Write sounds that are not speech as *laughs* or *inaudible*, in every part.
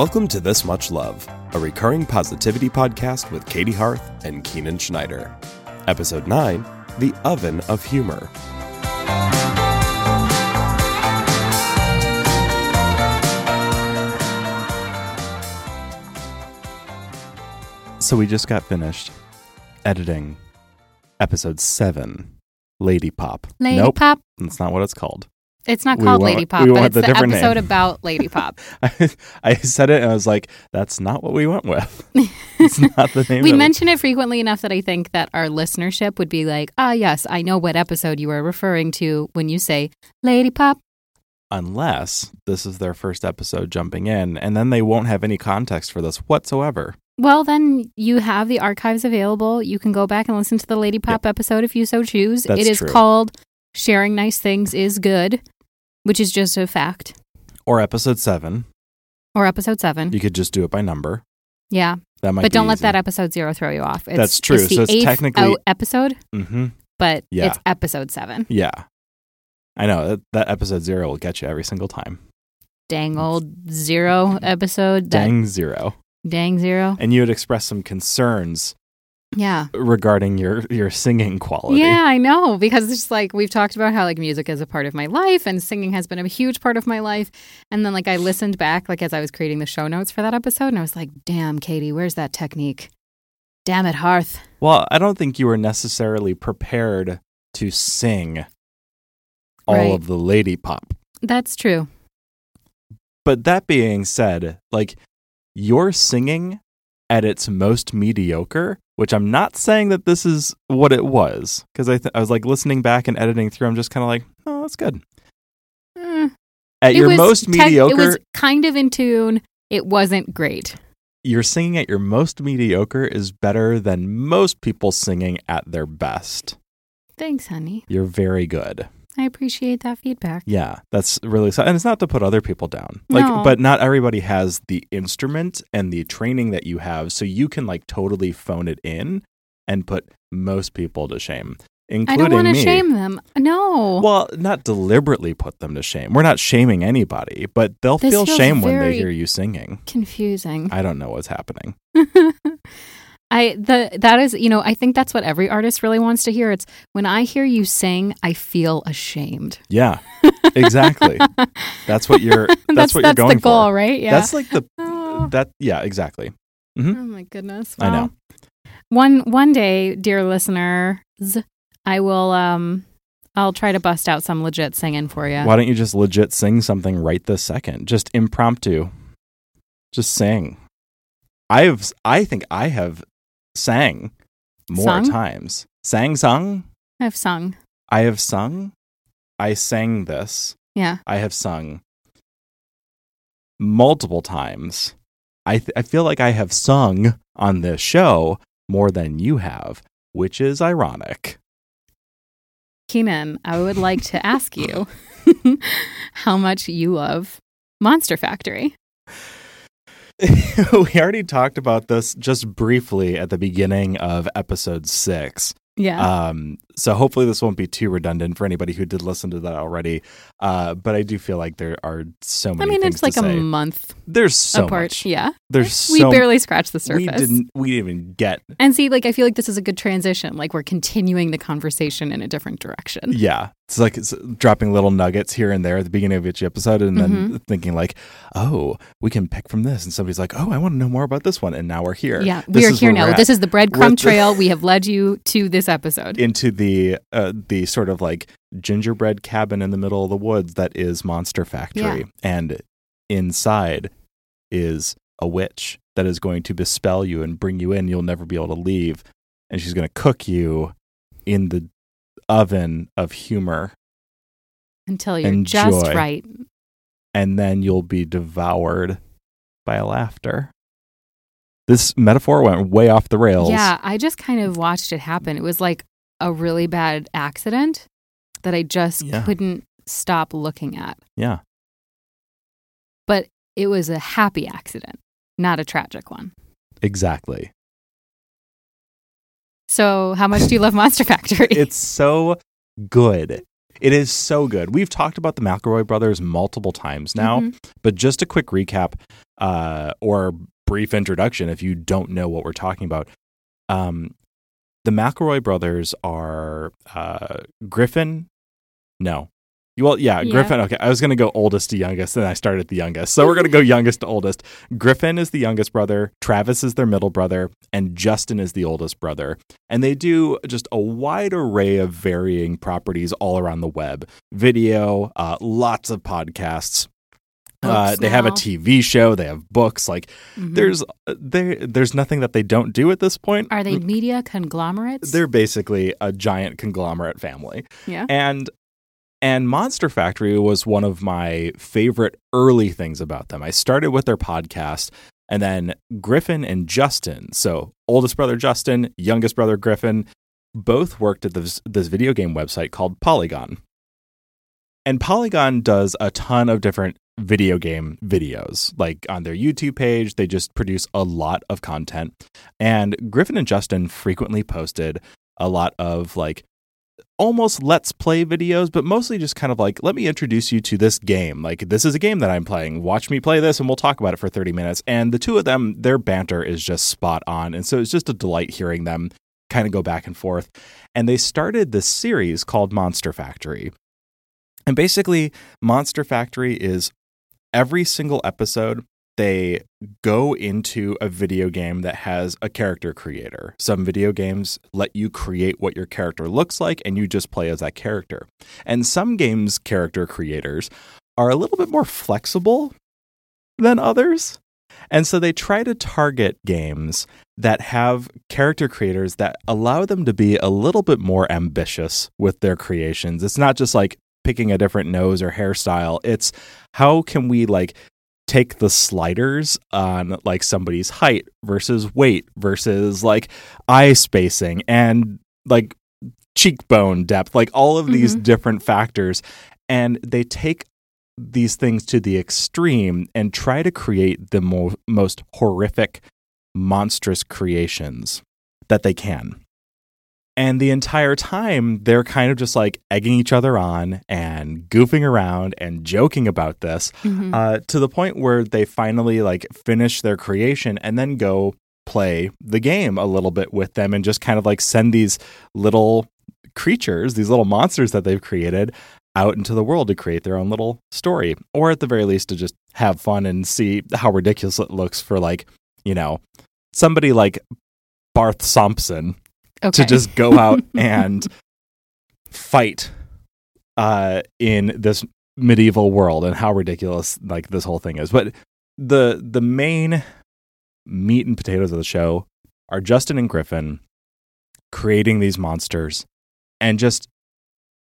Welcome to This Much Love, a recurring positivity podcast with Katy Harth and Keenan Schneider. Episode 9 The Oven of Humor. So we just got finished editing episode seven, Lady Pop. Lady nope, Pop. that's not what it's called. It's not called Lady Pop, but it's the the, episode name. about Lady *laughs* Pop. I, I said it and I was like, that's not what we went with. *laughs* it's not the name. we of it. mention it frequently enough that I think that our listenership would be like, ah, yes, I know what episode you are referring to when you say Lady Pop. unless this is their first episode jumping in, and then they won't have any context for this whatsoever. Well, then you have the archives available. You can go back and listen to the Lady Pop episode if you so choose. That's it is true. called Sharing Nice Things is Good, which is just a fact. Or episode seven, Or episode seven. you could just do it by number. yeah. That might. But don't let that episode zero throw you off. It's, That's true. It's So it's technically- episode, Mm-hmm. but Yeah. it's episode seven. Yeah, I know that, that episode zero will get you every single time. dang old zero episode. That Dang zero. dang zero. And you had expressed some concerns Yeah. regarding your your singing quality. Yeah, I know. Because it's like we've talked about how like music is a part of my life and singing has been a huge part of my life. And then like I listened back like as I was creating the show notes for that episode and I was like, damn, Katy, where's that technique? Damn it, Harth. Well, I don't think you were necessarily prepared to sing all Right. of the lady pop. That's true. But that being said, like your singing at its most mediocre, which I'm not saying that this is what it was, because I, th- I was like listening back and editing through, I'm just kind of like, oh, that's good. Eh, At it your was most tech- mediocre, It was kind of in tune. It wasn't great. your singing at your most mediocre is better than most people singing at their best. Thanks, honey. You're very good. I appreciate that feedback. Yeah, that's really and it's not to put other people down. Like No. but not everybody has the instrument and the training that you have so you can like totally phone it in and put most people to shame, Including I don't want to shame them. No. Well, not deliberately put them to shame. We're not shaming anybody, but they'll This feel shame when they hear you singing. Confusing. I don't know what's happening. *laughs* I the that is you know I think that's what every artist really wants to hear. It's when I hear you sing, I feel ashamed. Yeah. *laughs* Exactly. that's what you're *laughs* that's, that's what you're going the goal, for. right? Yeah. That's like the *laughs* oh, that yeah, exactly. oh my goodness. I know. One one day, dear listeners, I will um I'll try to bust out some legit singing for you. Why don't you just legit sing something right this second? Just impromptu. Just sing. I've I think I have sang more Sung? times. Sang sung? I've sung. I have sung. I sang this. Yeah. I have sung multiple times. I th- I feel like I have sung on this show more than you have, which is ironic. Keenan, I would like to ask you *laughs* *laughs* how much you love Monster Factory. *laughs* we already talked about this just briefly at the beginning of episode six. Yeah. Um, so hopefully this won't be too redundant for anybody who did listen to that already. Uh, but I do feel like there are so many. I mean, it's like a month There's so apart. much. Yeah. There's we so barely scratched the surface. we didn't we didn't even get And see, like, I feel like this is a good transition. Like, we're continuing the conversation in a different direction. yeah. It's like it's dropping little nuggets here and there at the beginning of each episode, and then Mm-hmm. thinking like, oh, we can pick from this, and somebody's like, oh, I want to know more about this one, and now we're here. Yeah, This we are here now. This is the breadcrumb trail. we have led you to this episode. *laughs* into the uh, the sort of like gingerbread cabin in the middle of the woods that is Monster Factory, Yeah. and inside is a witch that is going to bespell you and bring you in. You'll never be able to leave, and she's going to cook you in the oven of humor, Until you're Enjoy. just right. and then you'll be devoured by laughter. This metaphor went way off the rails. Yeah, I just kind of watched it happen. It was like a really bad accident that I just Yeah. couldn't stop looking at. Yeah. But it was a happy accident, not a tragic one. Exactly. So, how much do you love Monster Factory? *laughs* it's so good. It is so good. We've talked about the McElroy brothers multiple times now, Mhm. but just a quick recap uh, or brief introduction if you don't know what we're talking about. Um, the McElroy brothers are uh, Griffin. No. Well, yeah, Yeah. Griffin. Okay, I was going to go oldest to youngest, and I started the youngest. So we're going to go *laughs* youngest to oldest. Griffin is the youngest brother, Travis is their middle brother, and Justin is the oldest brother. And they do just a wide array of varying properties all around the web video, uh, lots of podcasts. Uh, they have a. TV show. They have books. Like Mhm. there's uh, there there's nothing that they don't do at this point. Are they media conglomerates? They're basically a giant conglomerate family. yeah. And and Monster Factory was one of my favorite early things about them. I started with their podcast and then Griffin and Justin, so oldest brother Justin, youngest brother Griffin, both worked at this this video game website called Polygon. And Polygon does a ton of different video game videos. Like on their YouTube page, they just produce a lot of content. And Griffin and Justin frequently posted a lot of like almost let's play videos, but mostly just kind of like, let me introduce you to this game. Like, this is a game that I'm playing. Watch me play this and we'll talk about it for 30 minutes. And the two of them, their banter is just spot on. And so it's just a delight hearing them kind of go back and forth. And they started this series called Monster Factory. And basically, Monster Factory is every single episode they go into a video game that has a character creator. Some video games let you create what your character looks like and you just play as that character. And some games character creators are a little bit more flexible than others. And so they try to target games that have character creators that allow them to be a little bit more ambitious with their creations. It's not just like picking a different nose or hairstyle. It's how can we like take the sliders on like somebody's height versus weight versus like eye spacing and like cheekbone depth, like all of these mm-hmm. different factors. And they take these things to the extreme and try to create the mo- most horrific, monstrous creations that they can. And the entire time, they're kind of just like egging each other on and goofing around and joking about this Mhm. uh, to the point where they finally like finish their creation and then go play the game a little bit with them and just kind of like send these little creatures, these little monsters that they've created out into the world to create their own little story or at the very least to just have fun and see how ridiculous it looks for like, you know, somebody like Barth Sompson okay. to just go out *laughs* and fight uh, in this medieval world and how ridiculous like this whole thing is. But the the main meat and potatoes of the show are Justin and Griffin creating these monsters and just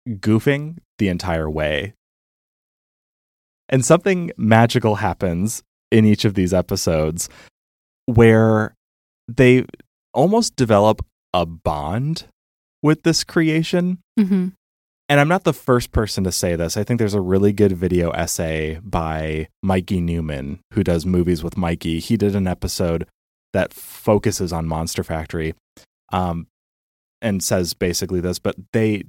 goofing the entire way. And something magical happens in each of these episodes where they almost develop a bond with this creation. Mhm. And I'm not the first person to say this. I think there's a really good video essay by Mikey Neumann, who does movies with Mikey. He did an episode that focuses on Monster Factory um, and says basically this, but they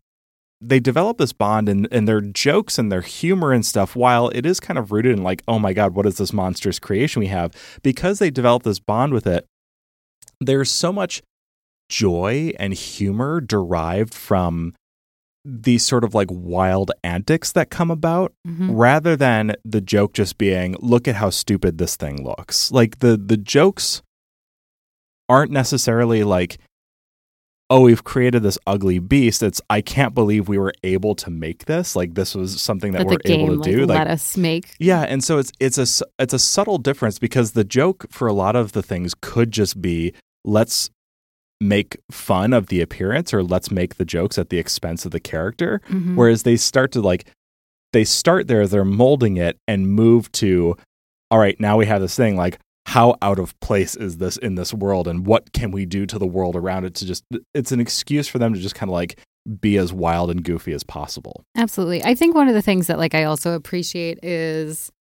they develop this bond and, and their jokes and their humor and stuff, while it is kind of rooted in like, oh my God, what is this monstrous creation we have? Because they develop this bond with it, there's so much joy and humor derived from these sort of like wild antics that come about Mhm. rather than the joke just being look at how stupid this thing looks like the the jokes aren't necessarily like oh we've created this ugly beast it's i can't believe we were able to make this like this was something that, that we're game able to like, do let us make. yeah, and so it's it's a it's a subtle difference because the joke for a lot of the things could just be let's make fun of the appearance or let's make the jokes at the expense of the character Mhm. whereas they start to like they start there they're molding it and move to all right now we have this thing like how out of place is this in this world and what can we do to the world around it to just it's an excuse for them to just kind of like be as wild and goofy as possible Absolutely. I think one of the things that like I also appreciate is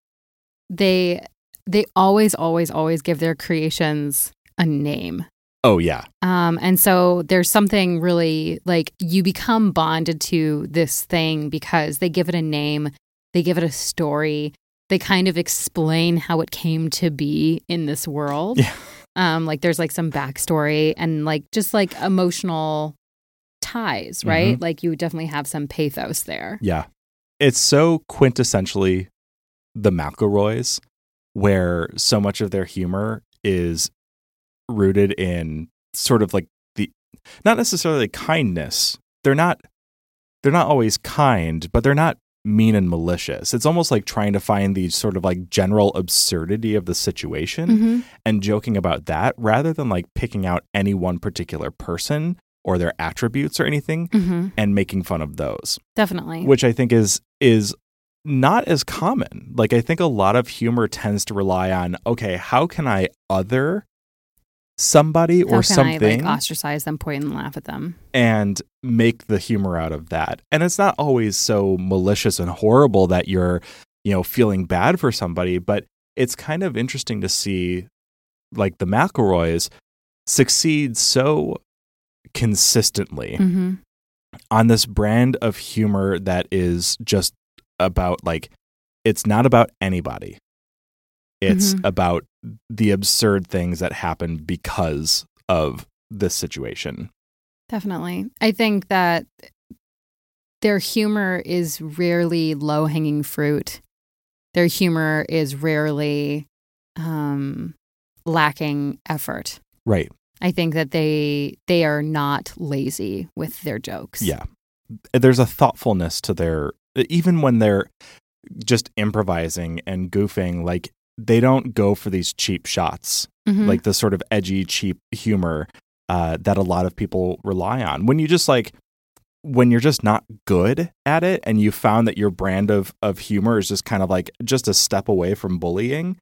they they always always always give their creations a name. Oh yeah. Um, and so there's something really like you become bonded to this thing because they give it a name, they give it a story, they kind of explain how it came to be in this world. Yeah. Um, like there's like some backstory and like just like emotional ties, right? Like you definitely have some pathos there. Yeah. It's so quintessentially the McElroys, where so much of their humor is rooted in sort of like the not necessarily kindness. They're not they're not always kind, but they're not mean and malicious. It's almost like trying to find the sort of like general absurdity of the situation Mm-hmm. and joking about that rather than like picking out any one particular person or their attributes or anything Mm-hmm. and making fun of those Definitely. which I think is is not as common. Like I think a lot of humor tends to rely on okay, how can I other somebody or something I like ostracize them, point and laugh at them? and make the humor out of that. And it's not always so malicious and horrible that you're, you know, feeling bad for somebody, but it's kind of interesting to see like the McElroys succeed so consistently Mm-hmm. on this brand of humor that is just about like it's not about anybody. It's Mhm. about the absurd things that happen because of this situation. Definitely. I think that their humor is rarely low hanging fruit. Their humor is rarely um, lacking effort. Right. I think that they they are not lazy with their jokes. Yeah. There's a thoughtfulness to their even when they're just improvising and goofing like they don't go for these cheap shots. Mhm. like the sort of edgy, cheap humor uh, that a lot of people rely on. When you just like, when you're just not good at it, and you found that your brand of of humor is just kind of like just a step away from bullying,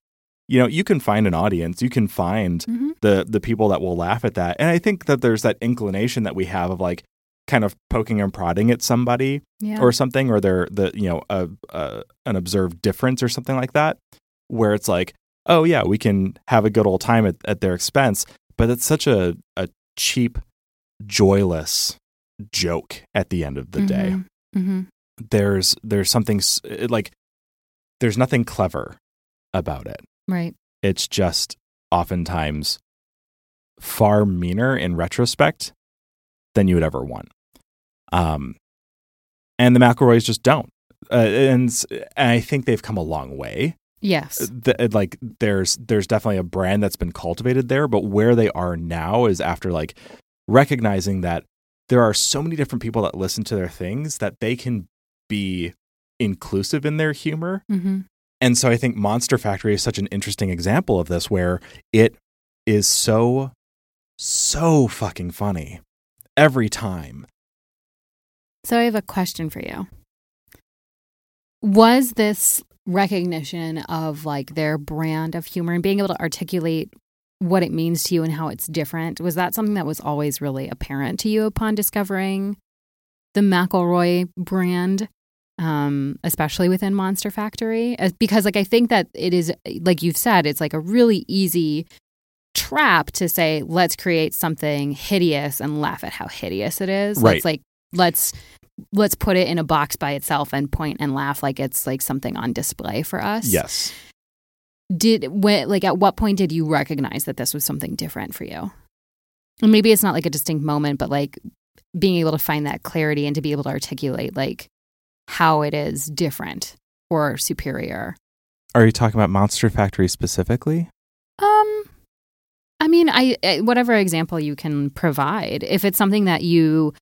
you know, you can find an audience. You can find Mhm. the the people that will laugh at that. And I think that there's that inclination that we have of like kind of poking and prodding at somebody yeah. or something, or they're the you know a, a an observed difference or something like that, where it's like, oh yeah, we can have a good old time at, at their expense, but it's such a a cheap, joyless joke at the end of the day. Mhm. Mhm. There's there's something like there's nothing clever about it. Right. It's just oftentimes far meaner in retrospect than you would ever want. Um, and the McElroys just don't. Uh, and, and I think they've come a long way. Yes. Th- like there's there's definitely a brand that's been cultivated there, but where they are now is after like recognizing that there are so many different people that listen to their things that they can be inclusive in their humor hmm and so I think Monster Factory is such an interesting example of this where it is so, so fucking funny every time. So I have a question for you. Was this recognition of like their brand of humor and being able to articulate what it means to you and how it's different, was that something that was always really apparent to you upon discovering the McElroy brand? Um, especially within Monster Factory, because like I think that it is like you've said, it's like a really easy trap to say, let's create something hideous and laugh at how hideous it is. Right. Let's like let's let's put it in a box by itself and point and laugh like it's like something on display for us. Yes. Did when like at what point did you recognize that this was something different for you? And maybe it's not like a distinct moment, but like being able to find that clarity and to be able to articulate like how it is different or superior. Are you talking about Monster Factory specifically? Um, I mean, I I- whatever example you can provide. If it's something that you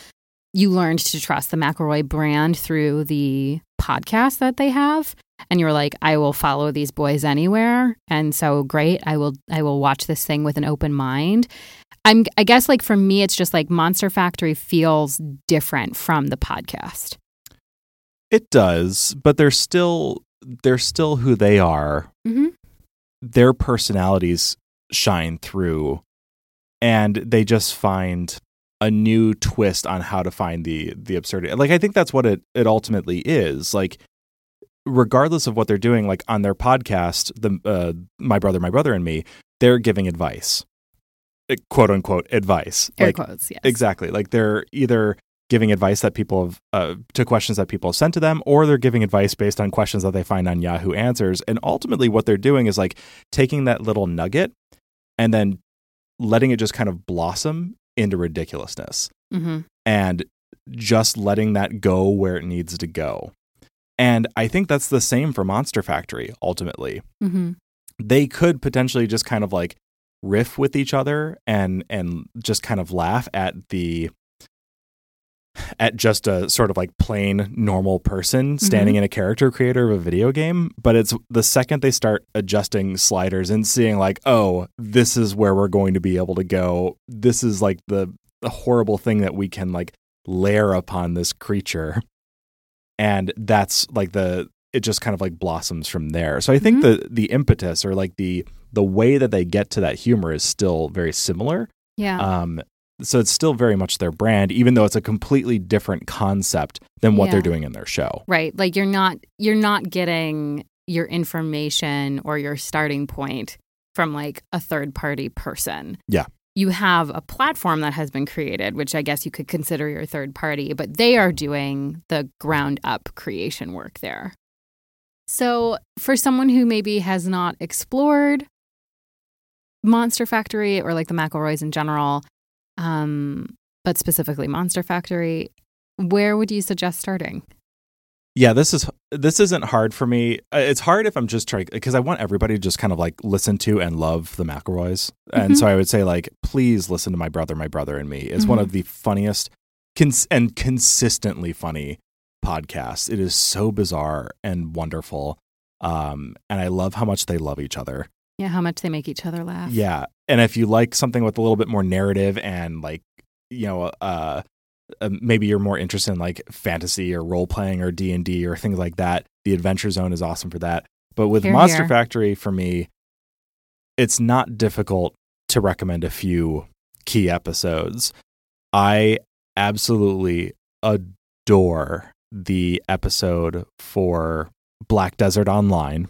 you learned to trust the McElroy brand through the podcast that they have, and you were like, I will follow these boys anywhere, and so great, I will I will watch this thing with an open mind. I'm I guess like for me, it's just like Monster Factory feels different from the podcast. It does, but they're still they're still who they are. Mm-hmm. Their personalities shine through and they just find a new twist on how to find the the absurdity. Like I think that's what it it ultimately is. Like regardless of what they're doing like on their podcast, the uh, my brother my brother and me, they're giving advice. quote unquote advice. Air like quotes, yes. exactly. Like they're either giving advice that people have uh, to questions that people have sent to them, or they're giving advice based on questions that they find on Yahoo Answers. And ultimately, what they're doing is like taking that little nugget and then letting it just kind of blossom into ridiculousness hmm and just letting that go where it needs to go. And I think that's the same for Monster Factory ultimately. hmm They could potentially just kind of like riff with each other and and just kind of laugh at the at just a sort of like plain normal person standing in a character creator of a video game but it's the second they start adjusting sliders and seeing like oh this is where we're going to be able to go. This is like the, the horrible thing that we can like layer upon this creature. And that's like the it just kind of like blossoms from there. So i think Mhm. the the impetus or like the the way that they get to that humor is still very similar. Yeah. um, so it's still very much their brand, even though it's a completely different concept than what they're doing in their show. right. Like you're not you're not getting your information or your starting point from like a third party person. Yeah. You have a platform that has been created, which I guess you could consider your third party, but they are doing the ground up creation work there. So, for someone who maybe has not explored Monster Factory or like the McElroys in general, um, but specifically Monster Factory, where would you suggest starting? Yeah, this is this isn't hard for me. Uh, It's hard if I'm just trying because I want everybody to just kind of like listen to and love the McElroys, and Mhm. so I would say like please listen to my brother, my brother and me. It's one Mhm. of the funniest cons- and consistently funny podcasts. It is so bizarre and wonderful, um, and I love how much they love each other. Yeah, how much they make each other laugh. Yeah, and if you like something with a little bit more narrative and like you know, uh, uh, maybe you're more interested in like fantasy or role playing or D and D or things like that, the Adventure Zone is awesome for that. But with Hear, Monster hear. Factory, for me, it's not difficult to recommend a few key episodes. I absolutely adore the episode for Black Desert Online,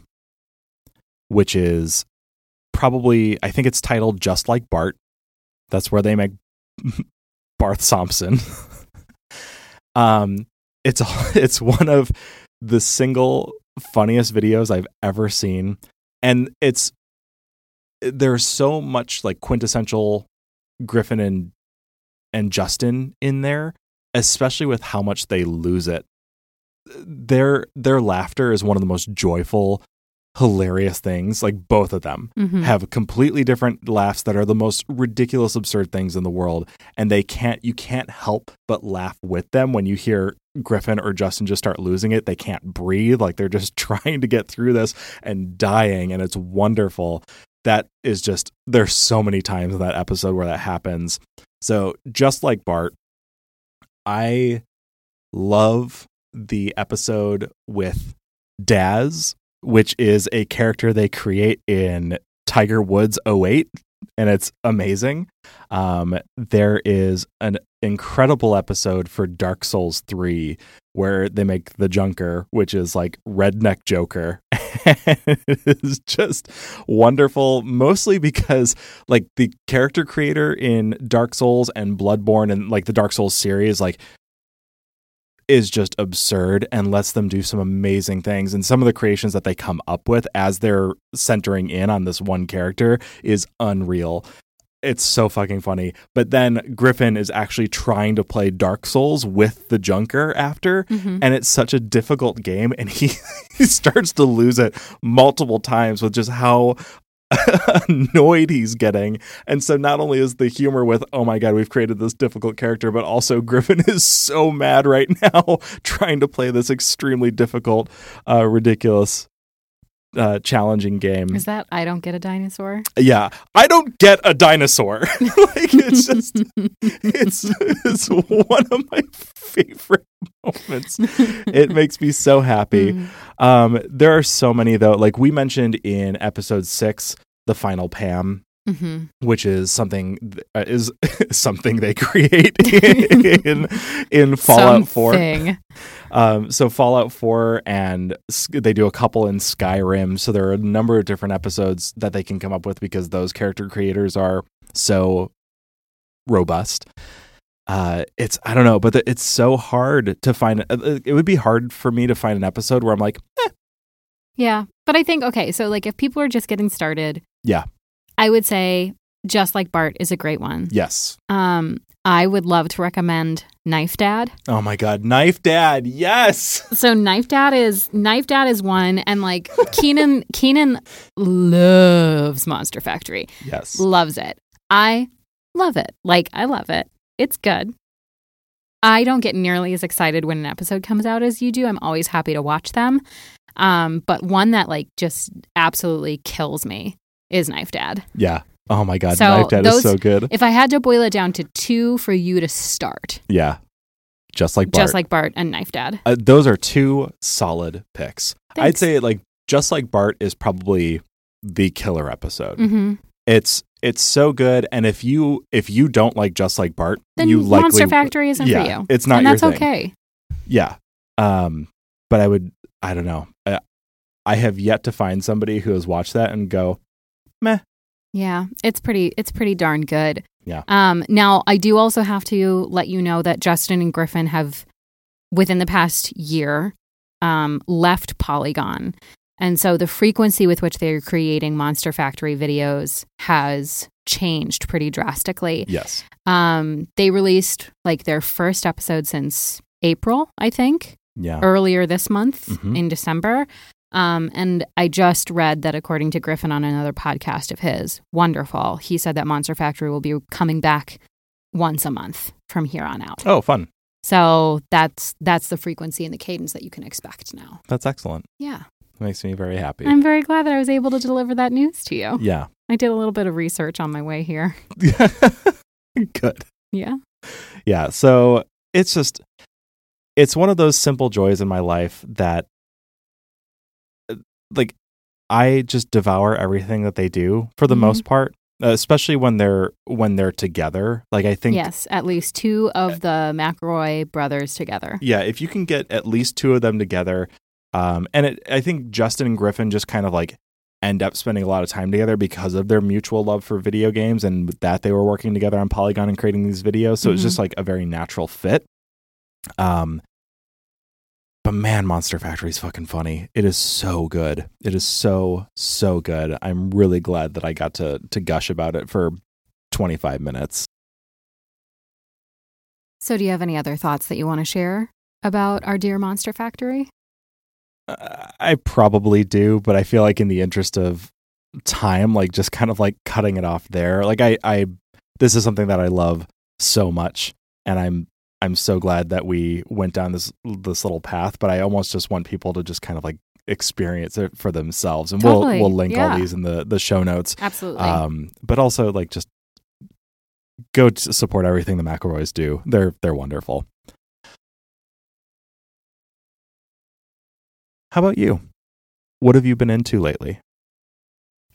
which is probably I think it's titled just like Bart. That's where they make *laughs* Barth Sompson. *laughs* um, it's *laughs* it's one of the single funniest videos I've ever seen, and it's there's so much like quintessential Griffin and and Justin in there, especially with how much they lose it. Their their laughter is one of the most joyful, hilarious things. Like both of them Mhm. have completely different laughs that are the most ridiculous absurd things in the world and they can't you can't help but laugh with them when you hear Griffin or Justin just start losing it they can't breathe like they're just *laughs* trying to get through this and dying and it's wonderful that is just there's so many times in that episode where that happens so just like Bart I love the episode with Daz which is a character they create in Tiger Woods 08 and it's amazing. Um, there is an incredible episode for Dark Souls 3 where they make the Junker, which is like redneck Joker. *laughs* it is just wonderful, mostly because like the character creator in Dark Souls and Bloodborne and like the Dark Souls series, like is just absurd and lets them do some amazing things. And some of the creations that they come up with as they're centering in on this one character is unreal. It's so fucking funny. But then Griffin is actually trying to play Dark Souls with the Junker after. Mhm. And it's such a difficult game. And he, *laughs* he starts to lose it multiple times with just how *laughs* annoyed he's getting. And so not only is the humor with, oh my God, we've created this difficult character, but also *laughs* Griffin is so mad right *laughs* now trying to play this extremely difficult, uh, ridiculous, uh, challenging game. Is that I don't get a dinosaur? Yeah. I don't get a dinosaur. *laughs* like it's just it's it's one of my favorite moments. It makes me so happy. Mm. Um, there are so many though. Like we mentioned in episode six, the final Pam, Mhm. which is something uh, is *laughs* something they create *laughs* in in Fallout Four. Um, so Fallout 4 and they do a couple in Skyrim. So there are a number of different episodes that they can come up with because those character creators are so robust. Uh, it's I don't know, but the, it's so hard to find. uh, It would be hard for me to find an episode where I'm like, eh, Yeah. But I think, okay, so like if people are just getting started, Yeah. I would say Just Like Bart is a great one. yes, Um, I would love to recommend Knife Dad. oh my god, Knife Dad, yes, So Knife Dad is Knife Dad is one, and like Keenan *laughs* Keenan loves Monster Factory, yes, loves it. I love it. Like I love it. It's good. I don't get nearly as excited when an episode comes out as you do. I'm always happy to watch them. Um, but one that like just absolutely kills me is Knife Dad. yeah. Oh my god, So Knife Dad is so good. If I had to boil it down to two for you to start, Yeah, just like Bart. just like Bart and Knife Dad. uh, those are two solid picks. I'd Thanks. say like just like Bart is probably the killer episode. hmm It's it's so good, and if you if you don't like just like Bart, Then you likely Monster Factory isn't yeah, for you, It's not and your that's thing. okay. Yeah. Um, but I would I don't know. I, I have yet to find somebody who has watched that and go, Yeah, it's pretty it's pretty darn good. Yeah. Um now I do also have to let you know that Justin and Griffin have within the past year um left Polygon. And so the frequency with which they're creating Monster Factory videos has changed pretty drastically. yes, Um they released like their first episode since April, I think yeah, earlier this month Mhm. in December. Um, and I just read that according to Griffin on another podcast of his, wonderful, he said that Monster Factory will be coming back once a month from here on out. Oh, fun. So that's that's the frequency and the cadence that you can expect now. That's excellent. Yeah. Makes me very happy. I'm very glad that I was able to deliver that news to you. yeah. I did a little bit of research on my way here. *laughs* Good. Yeah. Yeah. So it's just, it's one of those simple joys in my life that, like, I just devour everything that they do for the Mhm. most part, especially when they're when they're together. Like, I think, Yes, at least two of the McRoy brothers together. yeah, if you can get at least two of them together, um, and it, I think Justin and Griffin just kind of like end up spending a lot of time together because of their mutual love for video games and that they were working together on Polygon and creating these videos. So it's Mhm. just like a very natural fit. Um, but man, Monster Factory is fucking funny. It is so good. It is so so good. I'm really glad that I got to to gush about it for 25 minutes. So do you have any other thoughts that you want to share about our dear Monster Factory? Uh, I probably do, but I feel like in the interest of time, like just kind of like cutting it off there. Like I, I, this is something that I love so much, and I'm, I'm so glad that we went down this this little path. But I almost just want people to just kind of like experience it for themselves, and Totally, we'll we'll link all these in the the show notes. Absolutely. Um, but also like just go to support everything the McElroys do. They're they're wonderful. How about you? What have you been into lately?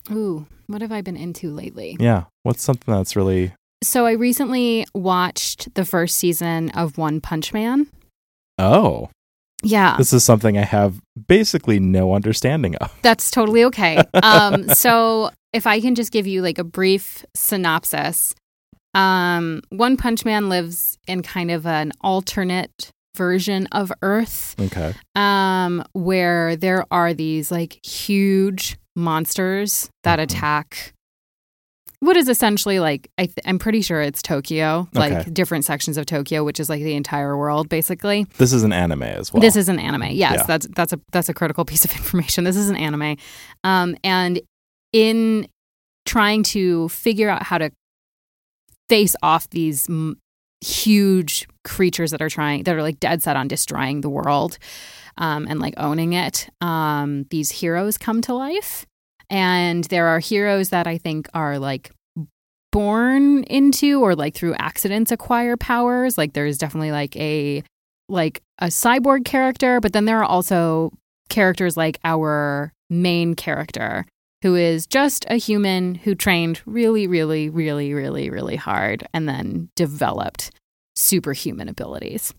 Ooh, what have I been into lately? Yeah, what's something that's really So I recently watched the first season of One Punch Man. oh, Yeah, this is something I have basically no understanding of. *laughs* that's totally okay. Um, so if I can just give you like a brief synopsis, um, One Punch Man lives in kind of an alternate version of Earth, Okay, um, where there are these like huge monsters that Mhm. attack. What is essentially like I th- I'm pretty sure it's Tokyo, like Okay. different sections of Tokyo, which is like the entire world basically. this is an anime as well. This is an anime. Yes, Yeah. that's that's a that's a critical *laughs* piece of information. This is an anime, um, and in trying to figure out how to face off these m- huge creatures that are trying that are like dead set on destroying the world um, and like owning it, um, these heroes come to life, and there are heroes that I think are like born into or like through accidents acquire powers. Like there's definitely like a like a cyborg character, but then there are also characters like our main character who is just a human who trained really, really, really, really, really hard and then developed superhuman abilities.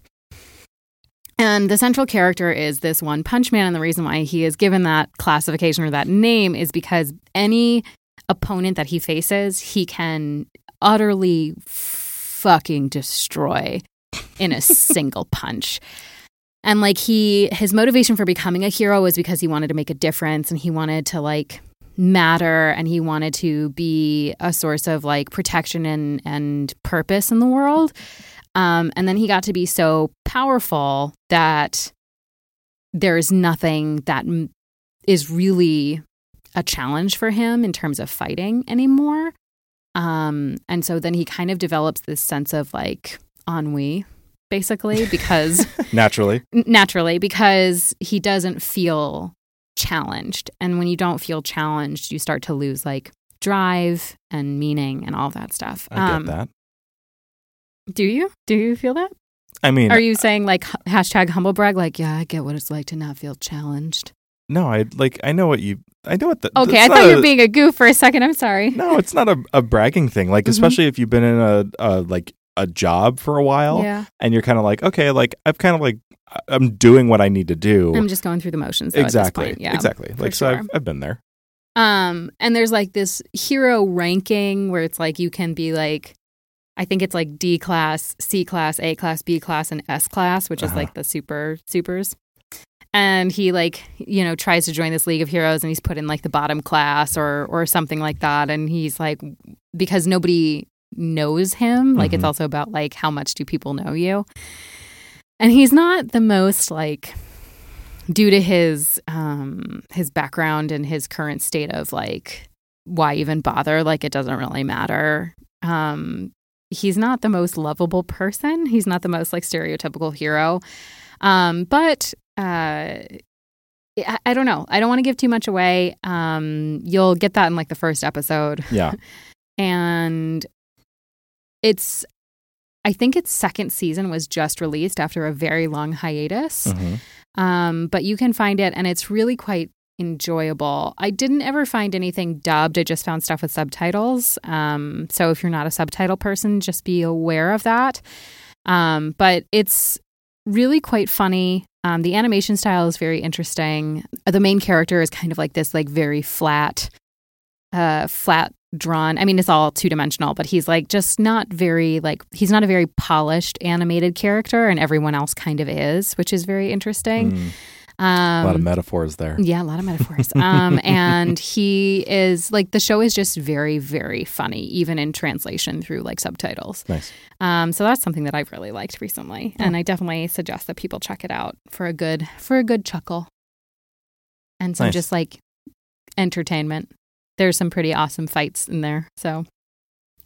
And the central character is this one Punch Man. And the reason why he is given that classification or that name is because any opponent that he faces, he can utterly fucking destroy in a *laughs* single punch. And like he his motivation for becoming a hero was because he wanted to make a difference and he wanted to like matter and he wanted to be a source of like protection and and purpose in the world. Um, and then he got to be so powerful that there's nothing that m- is really a challenge for him in terms of fighting anymore. Um, and so then he kind of develops this sense of like ennui, basically, *laughs* because Naturally. *laughs* Naturally because he doesn't feel challenged and when you don't feel challenged you start to lose like drive and meaning and all that stuff I get that. Do you do you feel that I mean, are you saying like hashtag humble brag like yeah i get what it's like to not feel challenged no, I like I know what you I know what the okay i thought you were being a goof for a second i'm sorry No, it's not a, a bragging thing. Like Mhm. especially if you've been in a, a like a job for a while yeah and you're kind of like, okay, like I've kind of like I'm doing what I need to do. i'm just going through the motions though, at this exactly. point. yeah Exactly. Like so. I've, I've been there. Um, and there's like this hero ranking where it's like you can be like, I think it's like D class, C class, A class, B class, and S class, which is Uh-huh. like the super supers. And he like you know tries to join this league of heroes, and he's put in like the bottom class or or something like that. And he's like because nobody knows him. Like it's Mhm. also about like how much do people know you. And he's not the most like due to his um his background and his current state of like why even bother like it doesn't really matter um he's not the most lovable person. He's not the most like stereotypical hero. Um but uh I, I don't know. I don't want to give too much away. Um you'll get that in like the first episode. Yeah. *laughs* and it's i think its second season was just released after a very long hiatus. Mhm. um, but you can find it, and it's really quite enjoyable. I didn't ever find anything dubbed. I just found stuff with subtitles. Um, so if you're not a subtitle person, just be aware of that. Um, but it's really quite funny. Um, the animation style is very interesting. The main character is kind of like this, like very flat, uh, flat drawn. I mean, it's all two dimensional, but he's like just not very like he's not a very polished animated character, and everyone else kind of is, which is very interesting. Mm. Um, a lot of metaphors there. yeah, a lot of metaphors. um, *laughs* and he is like the show is just very, very funny, even in translation through like subtitles. Nice. Um, so that's something that I've really liked recently, and I definitely suggest that people check it out for a good for a good chuckle and some Nice. just like entertainment. There's some pretty awesome fights in there, so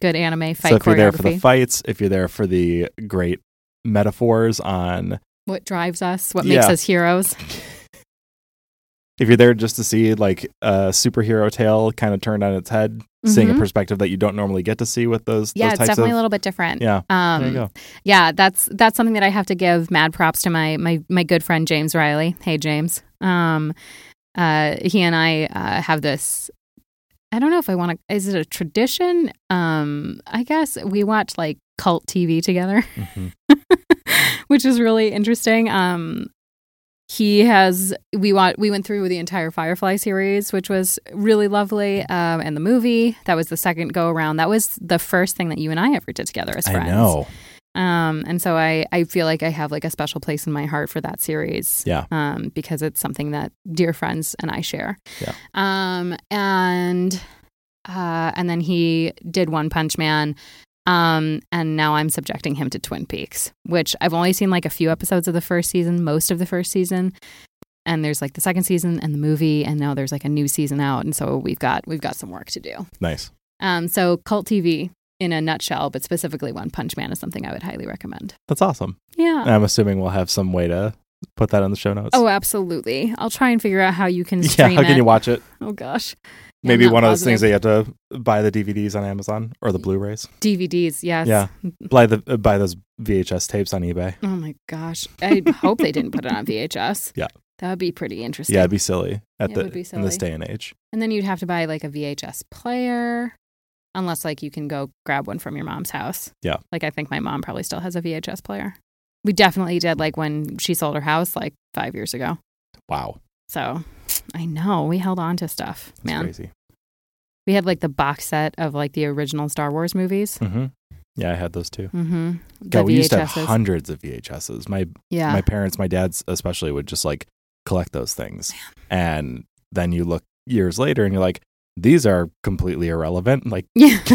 good anime fight so if you're there for the fights, if you're there for the great metaphors on what drives us? What makes Yeah. us heroes? if you're there just to see like a superhero tale kind of turned on its head, seeing a Mhm. perspective that you don't normally get to see with those, Yeah, those it's definitely of a little bit different. Yeah. Um, there you go. yeah, that's that's something that I have to give mad props to my my my good friend James Riley. Hey James. Um uh he and I uh, have this I don't know if I want to is it a tradition? Um I guess we watch like cult TV together, Mhm. *laughs* which is really interesting. Um he has we wa- we went through the entire Firefly series, which was really lovely. Um, and the movie that was the second go around. That was the first thing that you and I ever did together as friends. I know. Um, and so I, I feel like I have like a special place in my heart for that series. Yeah. Um, because it's something that dear friends and I share. Yeah. Um, and uh, and then he did One Punch Man. Um, and now I'm subjecting him to Twin Peaks, which I've only seen like a few episodes of the first season, most of the first season. And there's like the second season and the movie, and now there's like a new season out, and so we've got we've got some work to do. Nice. Um, so cult TV in a nutshell, but specifically One Punch Man is something I would highly recommend. That's awesome. Yeah. And I'm assuming we'll have some way to put that on the show notes. Oh, absolutely. I'll try and figure out how you can yeah. stream How can it. you watch it? Oh gosh. Maybe one of those things that you have to buy the DVDs on Amazon or the Blu-rays. DVDs, yes. Yeah. Buy the uh, buy those VHS tapes on eBay. Oh my gosh. I hope they didn't put it on VHS. *laughs* Yeah. That would be pretty interesting. Yeah, it'd be silly at it the would be in this day and age. and then you'd have to buy like a VHS player. Unless like you can go grab one from your mom's house. Yeah. Like I think my mom probably still has a VHS player. We definitely did like when she sold her house like five years ago. Wow, So I know we held on to stuff, that's man. crazy. We had like the box set of like the original Star Wars movies. hmm Yeah, I had those too. Mm-hmm. God, we used to have hundreds of VHSs. My yeah. my parents, my dad's especially, would just like collect those things, and then you look years later and you're like, these are completely irrelevant. Like *laughs* now it's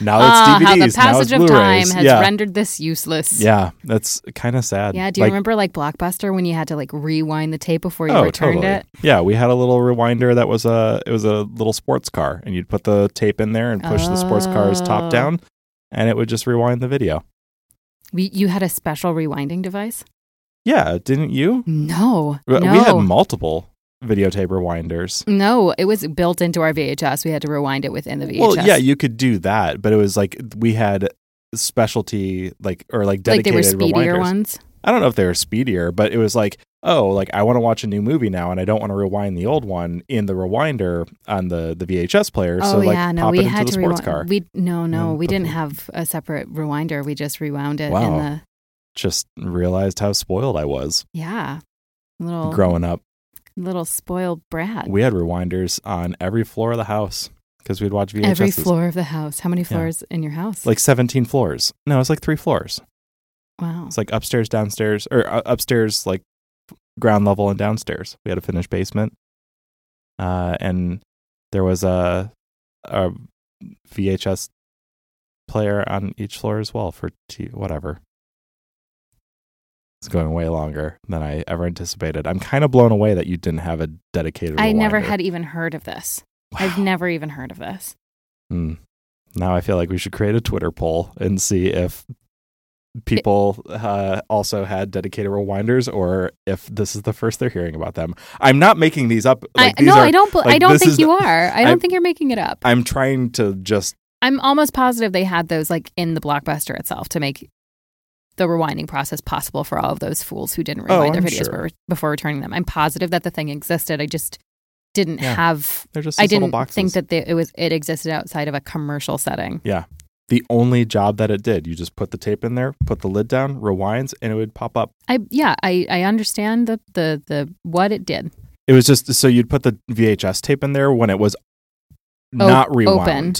Ah, DVDs, how the passage of time has yeah, rendered this useless. yeah, that's kind of sad. Yeah. Do you Like, remember like Blockbuster when you had to like rewind the tape before you oh, returned totally. it? Yeah, we had a little rewinder that was a it was a little sports car, and you'd put the tape in there and push the sports car's Oh. top down, and it would just rewind the video. We, you had a special rewinding device? Yeah, didn't you? No. We no. we had multiple videotape rewinders. no, it was built into our VHS. We had to rewind it within the VHS. Well, yeah, you could do that, but it was like we had specialty like or like like dedicated they were speedier rewinders. ones. I don't know if they were speedier, but it was like, oh, like I want to watch a new movie now, and I don't want to rewind the old one in the rewinder on the the VHS player. Oh so like yeah, no, pop we it into had the to sports rewind. car. We no, no, And we didn't have a separate rewinder. We just rewound it in Wow. the Just realized how spoiled I was yeah, little growing up. Little spoiled brat. We had rewinders on every floor of the house because we'd watch VHS. Every floor of the house. How many floors in your house? Like 17 floors. No, it's like three floors. wow. It's like upstairs, downstairs, or uh, upstairs, like ground level and downstairs. We had a finished basement, uh, and there was a, a VHS player on each floor as well for t- whatever. It's going way longer than I ever anticipated. I'm kind of blown away that you didn't have a dedicated. I never had even heard of this. Wow. I've never even heard of this. Hmm. Now I feel like we should create a Twitter poll and see if people uh, also had dedicated rewinders or if this is the first they're hearing about them. I'm not making these up. Like, I, these no, are, I don't. bel- I don't think you are. I don't I'm- think you're making it up. I'm trying to just. I'm almost positive they had those like in the blockbuster itself to make the rewinding process possible for all of those fools who didn't Oh, rewind their videos sure. before, before returning them. I'm positive that the thing existed. I just didn't Yeah. have. They're just I didn't think that they, it was it existed outside of a commercial setting. Yeah, the only job that it did, you just put the tape in there, put the lid down, rewinds, and it would pop up. I yeah, I I understand the the the what it did. It was just so you'd put the VHS tape in there when it was O- not rewound. open.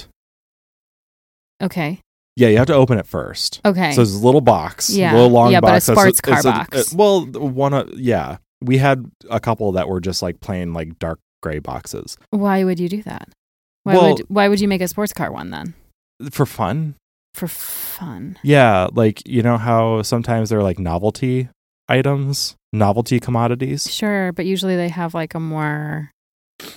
Okay. Yeah, you have to open it first. Okay. So it's a little box, Yeah. little long Yeah, but a box. That's sports car a- box. uh, well, one, of yeah, we had a couple that were just like plain like dark gray boxes why would you do that? Why Well- would why would you make a sports car one then? for fun. For fun. Yeah, like you know how sometimes they're like novelty items, novelty commodities. Sure, but usually they have like a more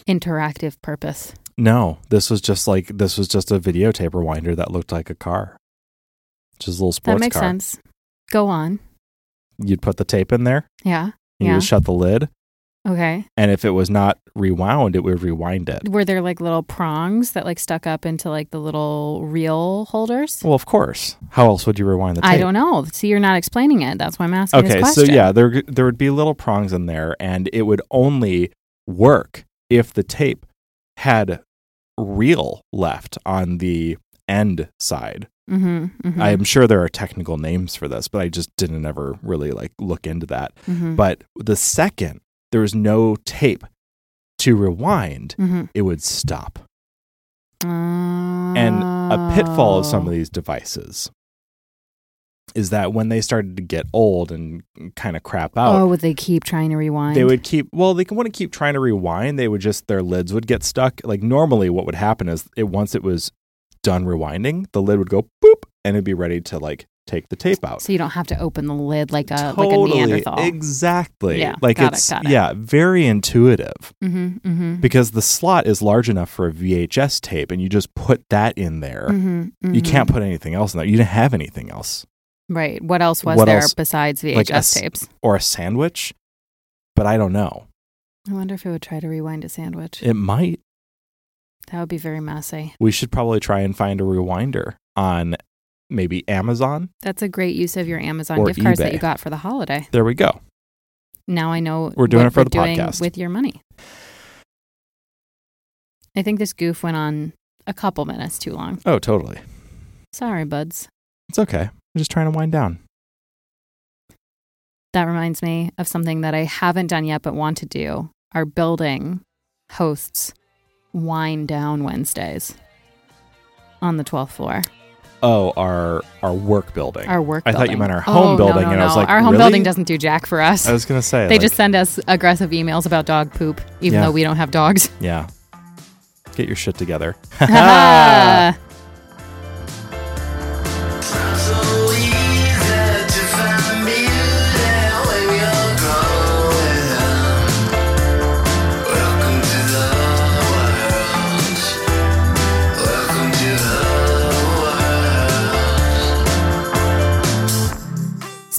interactive purpose. No, this was just like this was just a videotape rewinder that looked like a car, just a little sports that makes car. sense. Go on. You'd put the tape in there, Yeah. you Yeah. would shut the lid, Okay. and if it was not rewound, it would rewind it. Were there like little prongs that like stuck up into like the little reel holders? Well, of course. How else would you rewind the tape? I don't know. See, you're not explaining it. That's why I'm asking this Okay, so yeah, there there would be little prongs in there, and it would only work if the tape had reel left on the end side. Mm-hmm, mm-hmm, I am sure there are technical names for this, but I just didn't ever really like look into that. mm-hmm, But the second there was no tape to rewind, mm-hmm. it would stop. And a pitfall of some of these devices is that when they started to get old and kind of crap out, Oh, would they keep trying to rewind? they would keep well they wouldn't keep trying to rewind. They would just their lids would get stuck. Like normally what would happen is it once it was done rewinding the lid would go boop and it'd be ready to like take the tape out. So you don't have to open the lid like a totally like a Neanderthal. exactly. Yeah, like it, it's got it. yeah very intuitive. Mm-hmm, mm-hmm, because the slot is large enough for a vhs tape and you just put that in there. Mm-hmm, you can't put anything else in there you didn't have anything else Right. What else was What there else? besides VHS Like a tapes? or a sandwich but i don't know I wonder if it would try to rewind a sandwich. it might that would be very messy. we should probably try and find a rewinder on maybe Amazon. That's a great use of your Amazon gift cards that you got for the holiday. There we go. Now I know We're doing what it for the podcast. with your money. I think this goof went on a couple minutes too long. Oh, totally. Sorry, buds. It's okay. I'm just trying to wind down. That reminds me of something that I haven't done yet but want to do. Our building hosts wind down Wednesdays on the 12th floor. Oh, our our work building. Our work I building. thought you meant our home Oh, building, no, no, and I was no. like, our home really? building doesn't do jack for us. I was gonna say *laughs* they like, just send us aggressive emails about dog poop, even Yeah. though we don't have dogs. yeah. Get your shit together. *laughs* *laughs*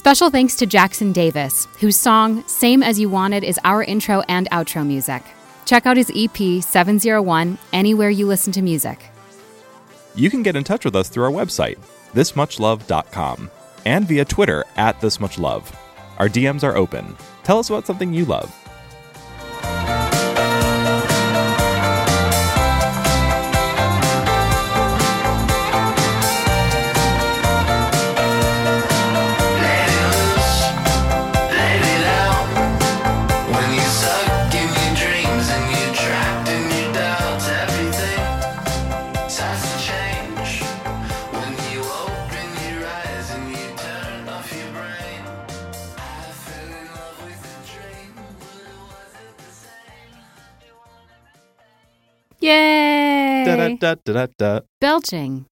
Special thanks to Jackson Davis, whose song Same As You Wanted is our intro and outro music. Check out his EP 701 anywhere you listen to music. You can get in touch with us through our website, thismuchlove.com, and via Twitter at thismuchlove. Our DMs are open. Tell us about something you love. Belching.